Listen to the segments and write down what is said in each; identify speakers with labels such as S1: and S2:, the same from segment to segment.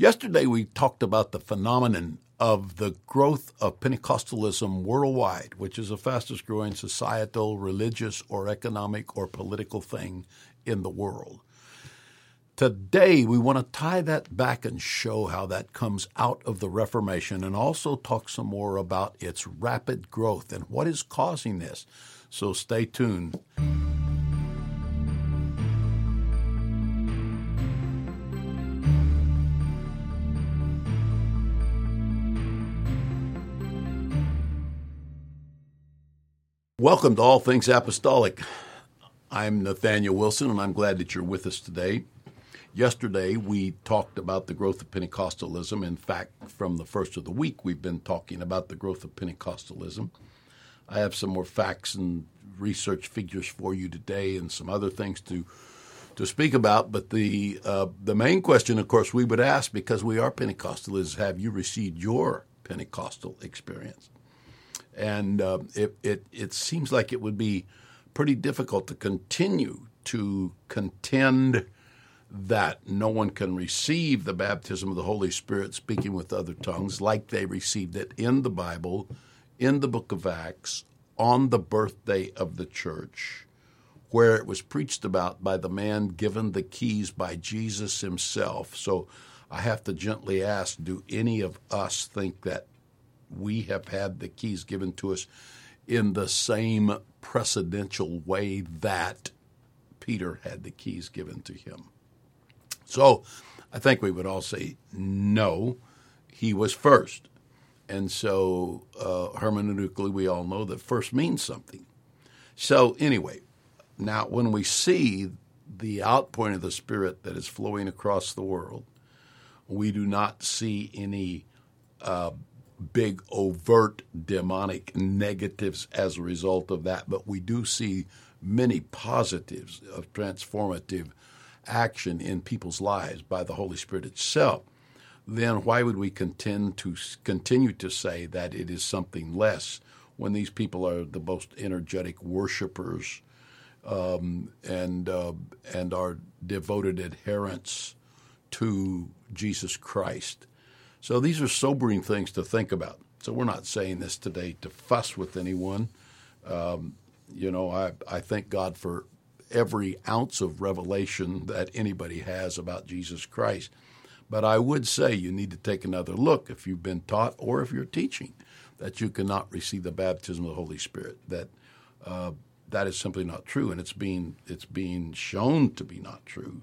S1: Yesterday, we talked about the phenomenon of the growth of Pentecostalism worldwide, which is the fastest growing societal, religious, or economic or political thing in the world. Today, we want to tie that back and show how that comes out of the Reformation and also talk some more about its rapid growth and what is causing this. So stay tuned. Welcome to All Things Apostolic. I'm Nathaniel Wilson, and I'm glad that you're with us today. Yesterday, we talked about the growth of Pentecostalism. In fact, from the first of the week, we've been talking about the growth of Pentecostalism. I have some more facts and research figures for you today, and some other things to to speak about. But the uh, the main question, of course, we would ask because we are Pentecostal is: Have you received your Pentecostal experience? And uh, it, it it seems like it would be pretty difficult to continue to contend that no one can receive the baptism of the Holy Spirit speaking with other tongues like they received it in the Bible, in the book of Acts, on the birthday of the church, where it was preached about by the man given the keys by Jesus himself. So I have to gently ask do any of us think that we have had the keys given to us in the same precedential way that Peter had the keys given to him. So I think we would all say no, he was first. And so uh, hermeneutically, we all know that first means something. So, anyway, now when we see the outpouring of the Spirit that is flowing across the world, we do not see any uh, big overt demonic negatives as a result of that, but we do see many positives of transformative action in people's lives by the Holy Spirit itself, then why would we contend to continue to say that it is something less when these people are the most energetic worshipers um, and uh, and are devoted adherents to Jesus Christ? So these are sobering things to think about. So we're not saying this today to fuss with anyone. Um, you know, I, I thank God for every ounce of revelation that anybody has about Jesus Christ. But I would say you need to take another look if you've been taught or if you're teaching that you cannot receive the baptism of the Holy Spirit. That uh, that is simply not true, and it's being it's being shown to be not true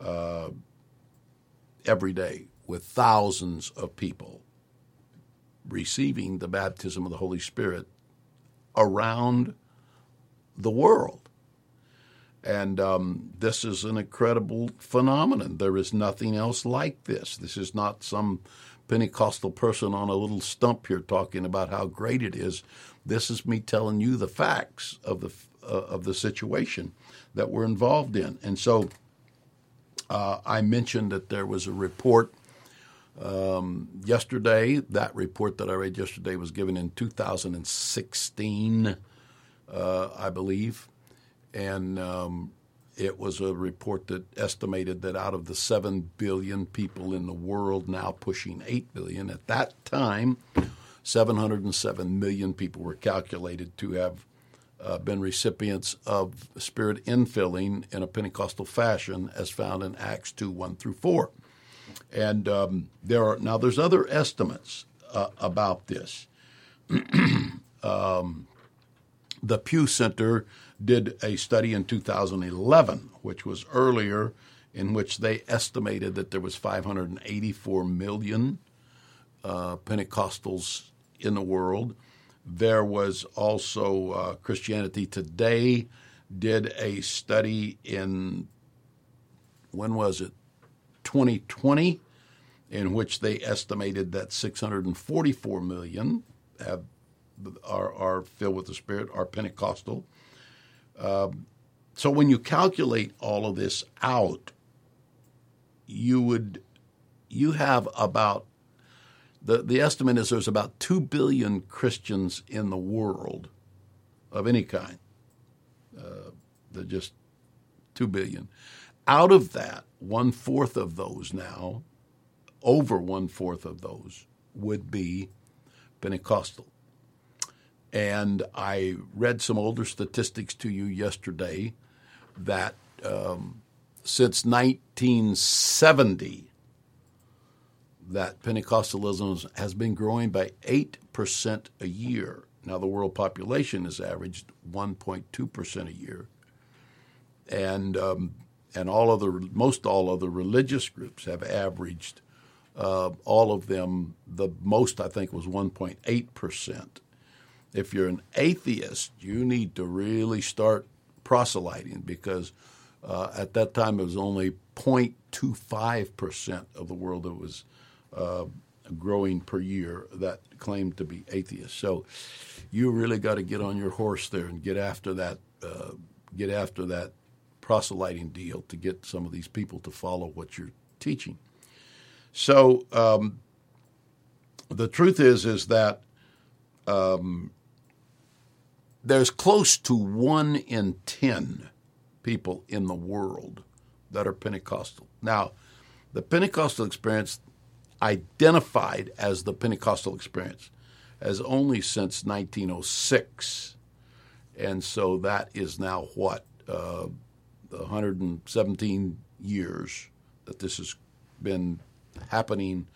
S1: uh, every day with thousands of people receiving the baptism of the Holy Spirit around the world. And um, this is an incredible phenomenon. There is nothing else like this. This is not some Pentecostal person on a little stump here talking about how great it is. This is me telling you the facts of the uh, of the situation that we're involved in. And so, uh, I mentioned that there was a report um, yesterday, that report that I read yesterday was given in 2016, uh, I believe. And um, it was a report that estimated that out of the 7 billion people in the world, now pushing 8 billion, at that time, 707 million people were calculated to have uh, been recipients of spirit infilling in a Pentecostal fashion, as found in Acts 2 1 through 4. And um, there are now there's other estimates uh, about this. um, the Pew Center did a study in 2011, which was earlier, in which they estimated that there was 584 million uh, Pentecostals in the world. There was also uh, Christianity Today did a study in when was it 2020, in which they estimated that 644 million have, are, are filled with the Spirit, are Pentecostal. Um, so when you calculate all of this out, you would you have about the the estimate is there's about two billion Christians in the world of any kind. Uh, they're just two billion. Out of that, one fourth of those now over one fourth of those would be Pentecostal. And I read some older statistics to you yesterday that um, since 1970, that Pentecostalism has been growing by 8% a year. Now, the world population has averaged 1.2% a year. And, um, and all of the, most all of the religious groups have averaged, uh, all of them, the most I think was 1.8%. If you're an atheist, you need to really start proselyting because uh, at that time it was only 0.25% of the world that was uh, growing per year that claimed to be atheist. So you really got to get on your horse there and get after that. Uh, get after that proselyting deal to get some of these people to follow what you're teaching. So um, the truth is is that um, there's close to one in ten people in the world that are Pentecostal. Now, the Pentecostal experience identified as the Pentecostal experience as only since 1906. And so that is now what? Uh, 117 years that this has been happening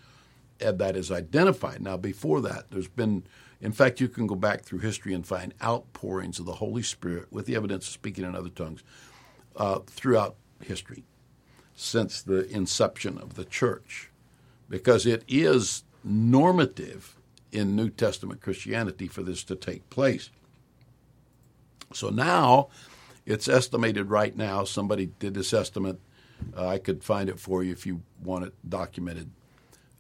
S1: and that is identified. Now, before that, there's been, in fact, you can go back through history and find outpourings of the Holy Spirit with the evidence of speaking in other tongues uh, throughout history since the inception of the church because it is normative in New Testament Christianity for this to take place. So now it's estimated right now, somebody did this estimate. Uh, I could find it for you if you want it documented.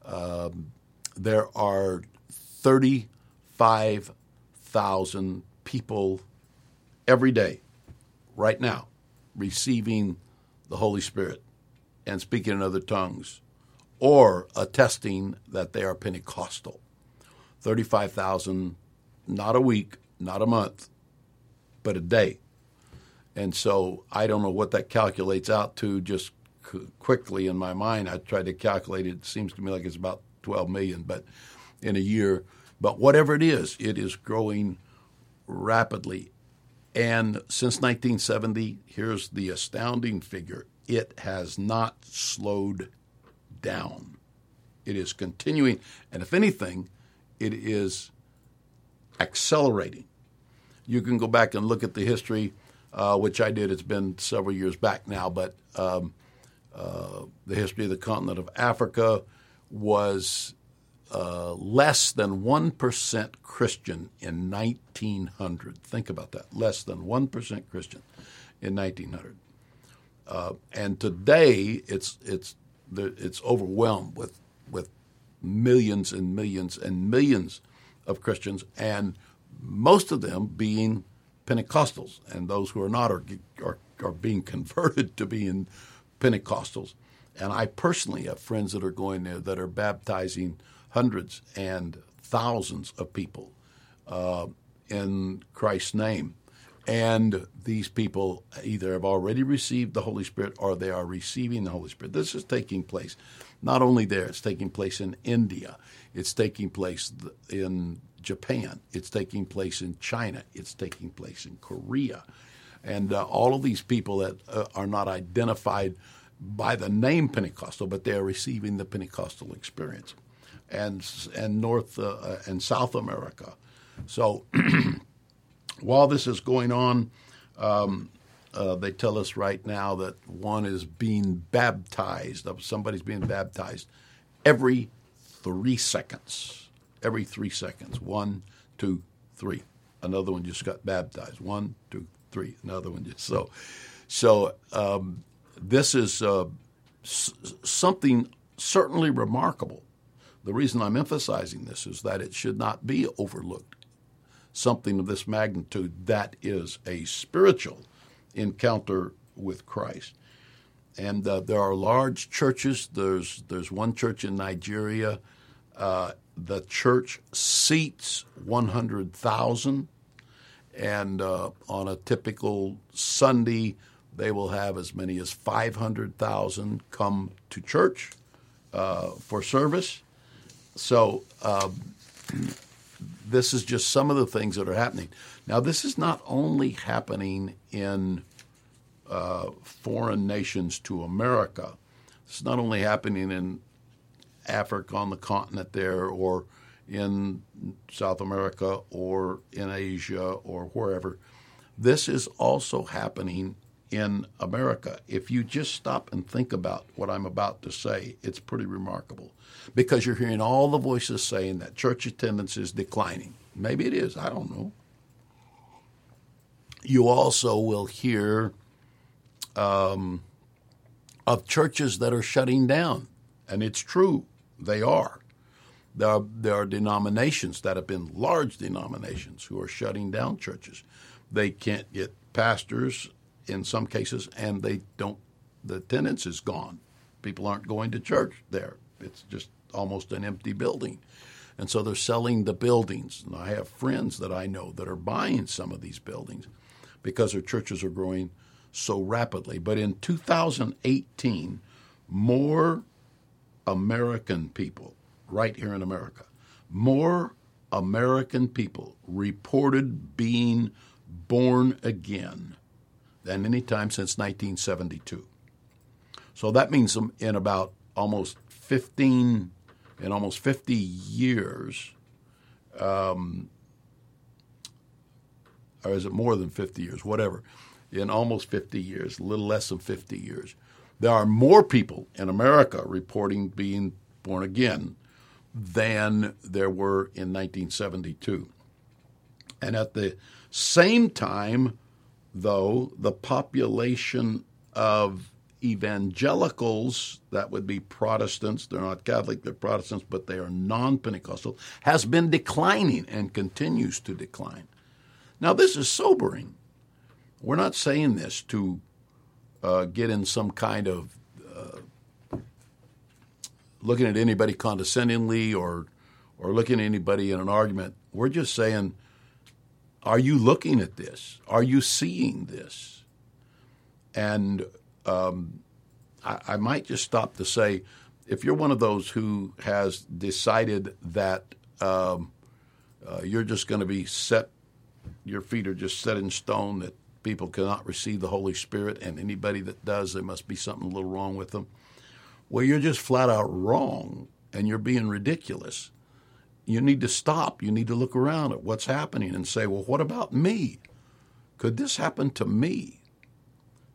S1: Um, there are 35,000 people every day, right now, receiving the Holy Spirit and speaking in other tongues or attesting that they are Pentecostal. 35,000, not a week, not a month, but a day. And so I don't know what that calculates out to just quickly in my mind. I tried to calculate it. It seems to me like it's about 12 million, but in a year. But whatever it is, it is growing rapidly. And since 1970, here's the astounding figure it has not slowed down. It is continuing, and if anything, it is accelerating. You can go back and look at the history, uh, which I did. It's been several years back now, but um, uh, the history of the continent of Africa was uh, less than 1% Christian in 1900. Think about that. Less than 1% Christian in 1900. Uh, and today, it's, it's it's overwhelmed with with millions and millions and millions of Christians, and most of them being Pentecostals, and those who are not are are, are being converted to being Pentecostals. And I personally have friends that are going there that are baptizing hundreds and thousands of people uh, in Christ's name. And these people either have already received the Holy Spirit or they are receiving the Holy Spirit. This is taking place not only there, it's taking place in India, it's taking place in Japan, it's taking place in China, it's taking place in Korea. And uh, all of these people that uh, are not identified by the name Pentecostal, but they are receiving the Pentecostal experience. And, and North uh, and South America. So while this is going on, um, uh, they tell us right now that one is being baptized, somebody's being baptized every three seconds. Every three seconds. One, two, three. Another one just got baptized. One, two, three. Another one just so. So um, this is uh, s- something certainly remarkable. The reason I'm emphasizing this is that it should not be overlooked something of this magnitude that is a spiritual encounter with Christ. And uh, there are large churches. There's there's one church in Nigeria. Uh, the church seats 100,000, and uh, on a typical Sunday, they will have as many as 500,000 come to church uh, for service. So uh, this is just some of the things that are happening. Now, this is not only happening in uh, foreign nations to America. It's not only happening in Africa on the continent there, or in South America, or in Asia, or wherever. This is also happening in America. If you just stop and think about what I'm about to say, it's pretty remarkable because you're hearing all the voices saying that church attendance is declining. Maybe it is, I don't know. You also will hear um, of churches that are shutting down, and it's true, they are. There are, there are denominations that have been large denominations who are shutting down churches. They can't get pastors in some cases, and they don't. The attendance is gone. People aren't going to church there. It's just almost an empty building. And so they're selling the buildings. And I have friends that I know that are buying some of these buildings because their churches are growing so rapidly. But in 2018, more American people, right here in America, more American people reported being born again than any time since 1972. So that means in about almost 15, in almost 50 years, um, or is it more than 50 years? Whatever. In almost 50 years, a little less than 50 years, there are more people in America reporting being born again than there were in 1972. And at the same time, though, the population of evangelicals, that would be Protestants, they're not Catholic, they're Protestants, but they are non Pentecostal, has been declining and continues to decline. Now, this is sobering. We're not saying this to uh, get in some kind of uh, looking at anybody condescendingly or or looking at anybody in an argument. We're just saying are you looking at this? Are you seeing this? And um, I, I, might just stop to say if you're one of those who has decided that um, uh, you're just going to be set, your feet are just set in stone, that people cannot receive the Holy Spirit, and anybody that does, there must be something a little wrong with them. Well, you're just flat out wrong, and you're being ridiculous you need to stop. You need to look around at what's happening and say, well, what about me? Could this happen to me?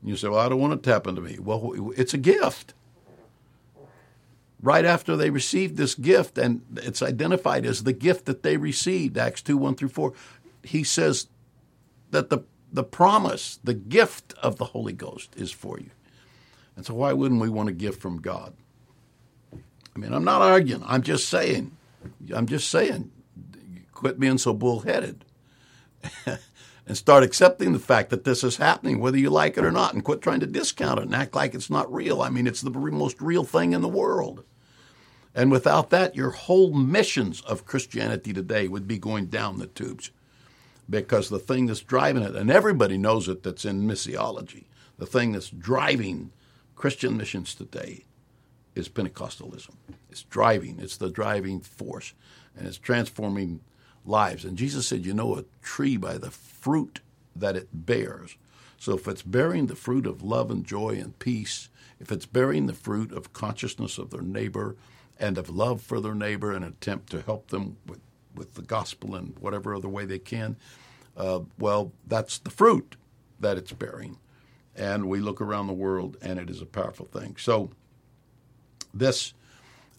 S1: And you say, well, I don't want it to happen to me. Well, it's a gift. Right after they received this gift, and it's identified as the gift that they received, Acts 2 1 through 4, he says that the, the promise, the gift of the Holy Ghost is for you. And so, why wouldn't we want a gift from God? I mean, I'm not arguing, I'm just saying I'm just saying, quit being so bullheaded and start accepting the fact that this is happening, whether you like it or not, and quit trying to discount it and act like it's not real. I mean, it's the most real thing in the world. And without that, your whole missions of Christianity today would be going down the tubes because the thing that's driving it, and everybody knows it that's in missiology, the thing that's driving Christian missions today is Pentecostalism. It's driving, it's the driving force, and it's transforming lives. And Jesus said, You know a tree by the fruit that it bears. So if it's bearing the fruit of love and joy and peace, if it's bearing the fruit of consciousness of their neighbor and of love for their neighbor and attempt to help them with, with the gospel in whatever other way they can, uh, well, that's the fruit that it's bearing. And we look around the world and it is a powerful thing. So, this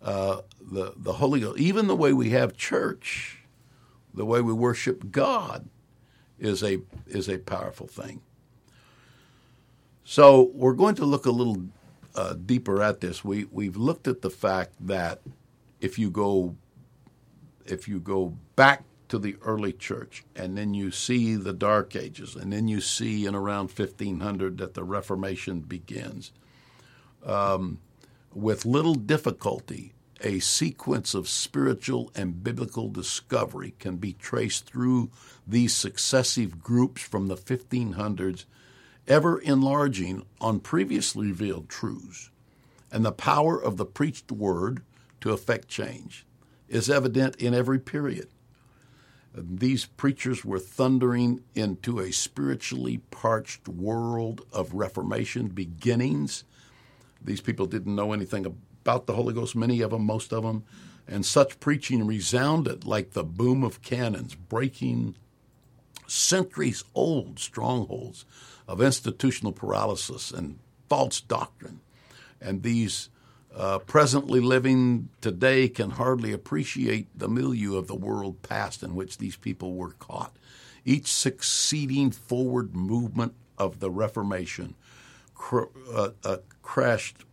S1: uh, the the Holy Ghost, even the way we have church, the way we worship God, is a is a powerful thing. So we're going to look a little uh, deeper at this. We we've looked at the fact that if you go if you go back to the early church and then you see the dark ages and then you see in around 1500 that the reformation begins um, with little difficulty, a sequence of spiritual and biblical discovery can be traced through these successive groups from the 1500s, ever enlarging on previously revealed truths and the power of the preached word to effect change is evident in every period. These preachers were thundering into a spiritually parched world of Reformation beginnings. These people didn't know anything about the Holy Ghost, many of them, most of them, and such preaching resounded like the boom of cannons, breaking centuries old strongholds of institutional paralysis and false doctrine. And these uh, presently living today can hardly appreciate the milieu of the world past in which these people were caught. Each succeeding forward movement of the Reformation cr- uh, uh, crashed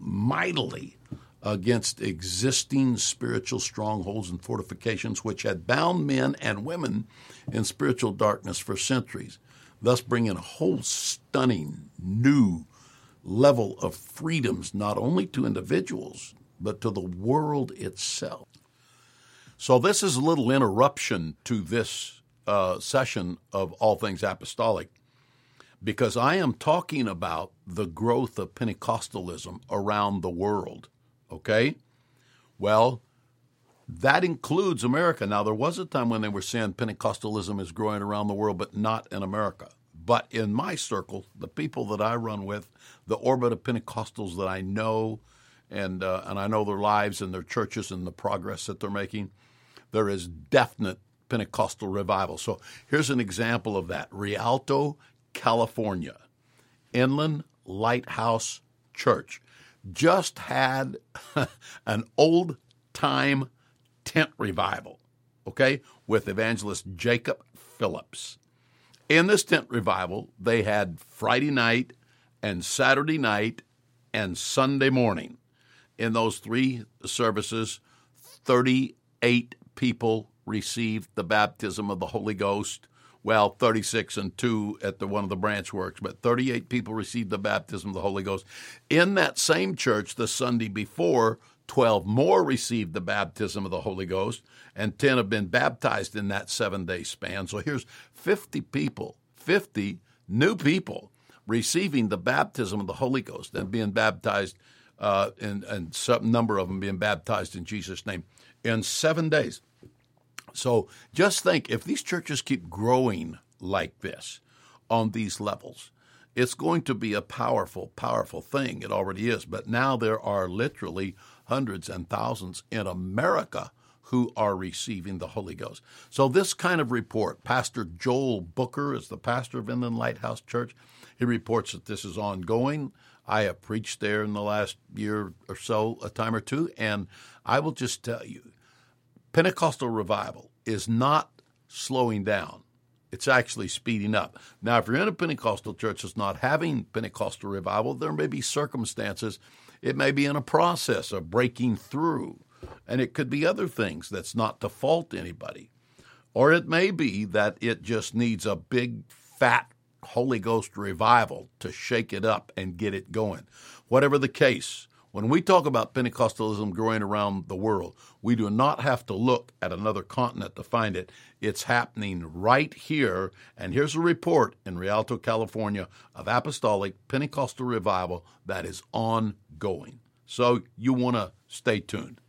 S1: mightily against existing spiritual strongholds and fortifications which had bound men and women in spiritual darkness for centuries, thus bringing a whole stunning new level of freedoms not only to individuals, but to the world itself. So, this is a little interruption to this uh, session of All Things Apostolic because I am talking about the growth of Pentecostalism around the world. Okay? Well, that includes America. Now, there was a time when they were saying Pentecostalism is growing around the world, but not in America. But in my circle, the people that I run with, the orbit of Pentecostals that I know, and uh, and I know their lives and their churches and the progress that they're making, there is definite Pentecostal revival. So here's an example of that: Rialto, California, Inland Lighthouse Church just had an old time tent revival, okay, with evangelist Jacob Phillips. In this tent revival, they had Friday night and Saturday night and Sunday morning. In those three services, 38 people received the baptism of the Holy Ghost. Well, 36 and 2 at the one of the branch works, but 38 people received the baptism of the Holy Ghost. In that same church, the Sunday before, 12 more received the baptism of the Holy Ghost, and 10 have been baptized in that seven day span. So here's 50 people, 50 new people receiving the baptism of the Holy Ghost and being baptized, uh, and, and some number of them being baptized in Jesus' name in seven days. So just think if these churches keep growing like this on these levels, it's going to be a powerful, powerful thing. It already is. But now there are literally hundreds and thousands in America who are receiving the Holy Ghost. So, this kind of report, Pastor Joel Booker is the pastor of Inland Lighthouse Church. He reports that this is ongoing. I have preached there in the last year or so, a time or two, and I will just tell you Pentecostal revival is not slowing down. It's actually speeding up. Now, if you're in a Pentecostal church that's not having Pentecostal revival, there may be circumstances it may be in a process of breaking through, and it could be other things that's not to fault anybody. Or it may be that it just needs a big, fat Holy Ghost revival to shake it up and get it going. Whatever the case, when we talk about Pentecostalism growing around the world, we do not have to look at another continent to find it. It's happening right here. And here's a report in Rialto, California of apostolic Pentecostal revival that is ongoing. So you want to stay tuned.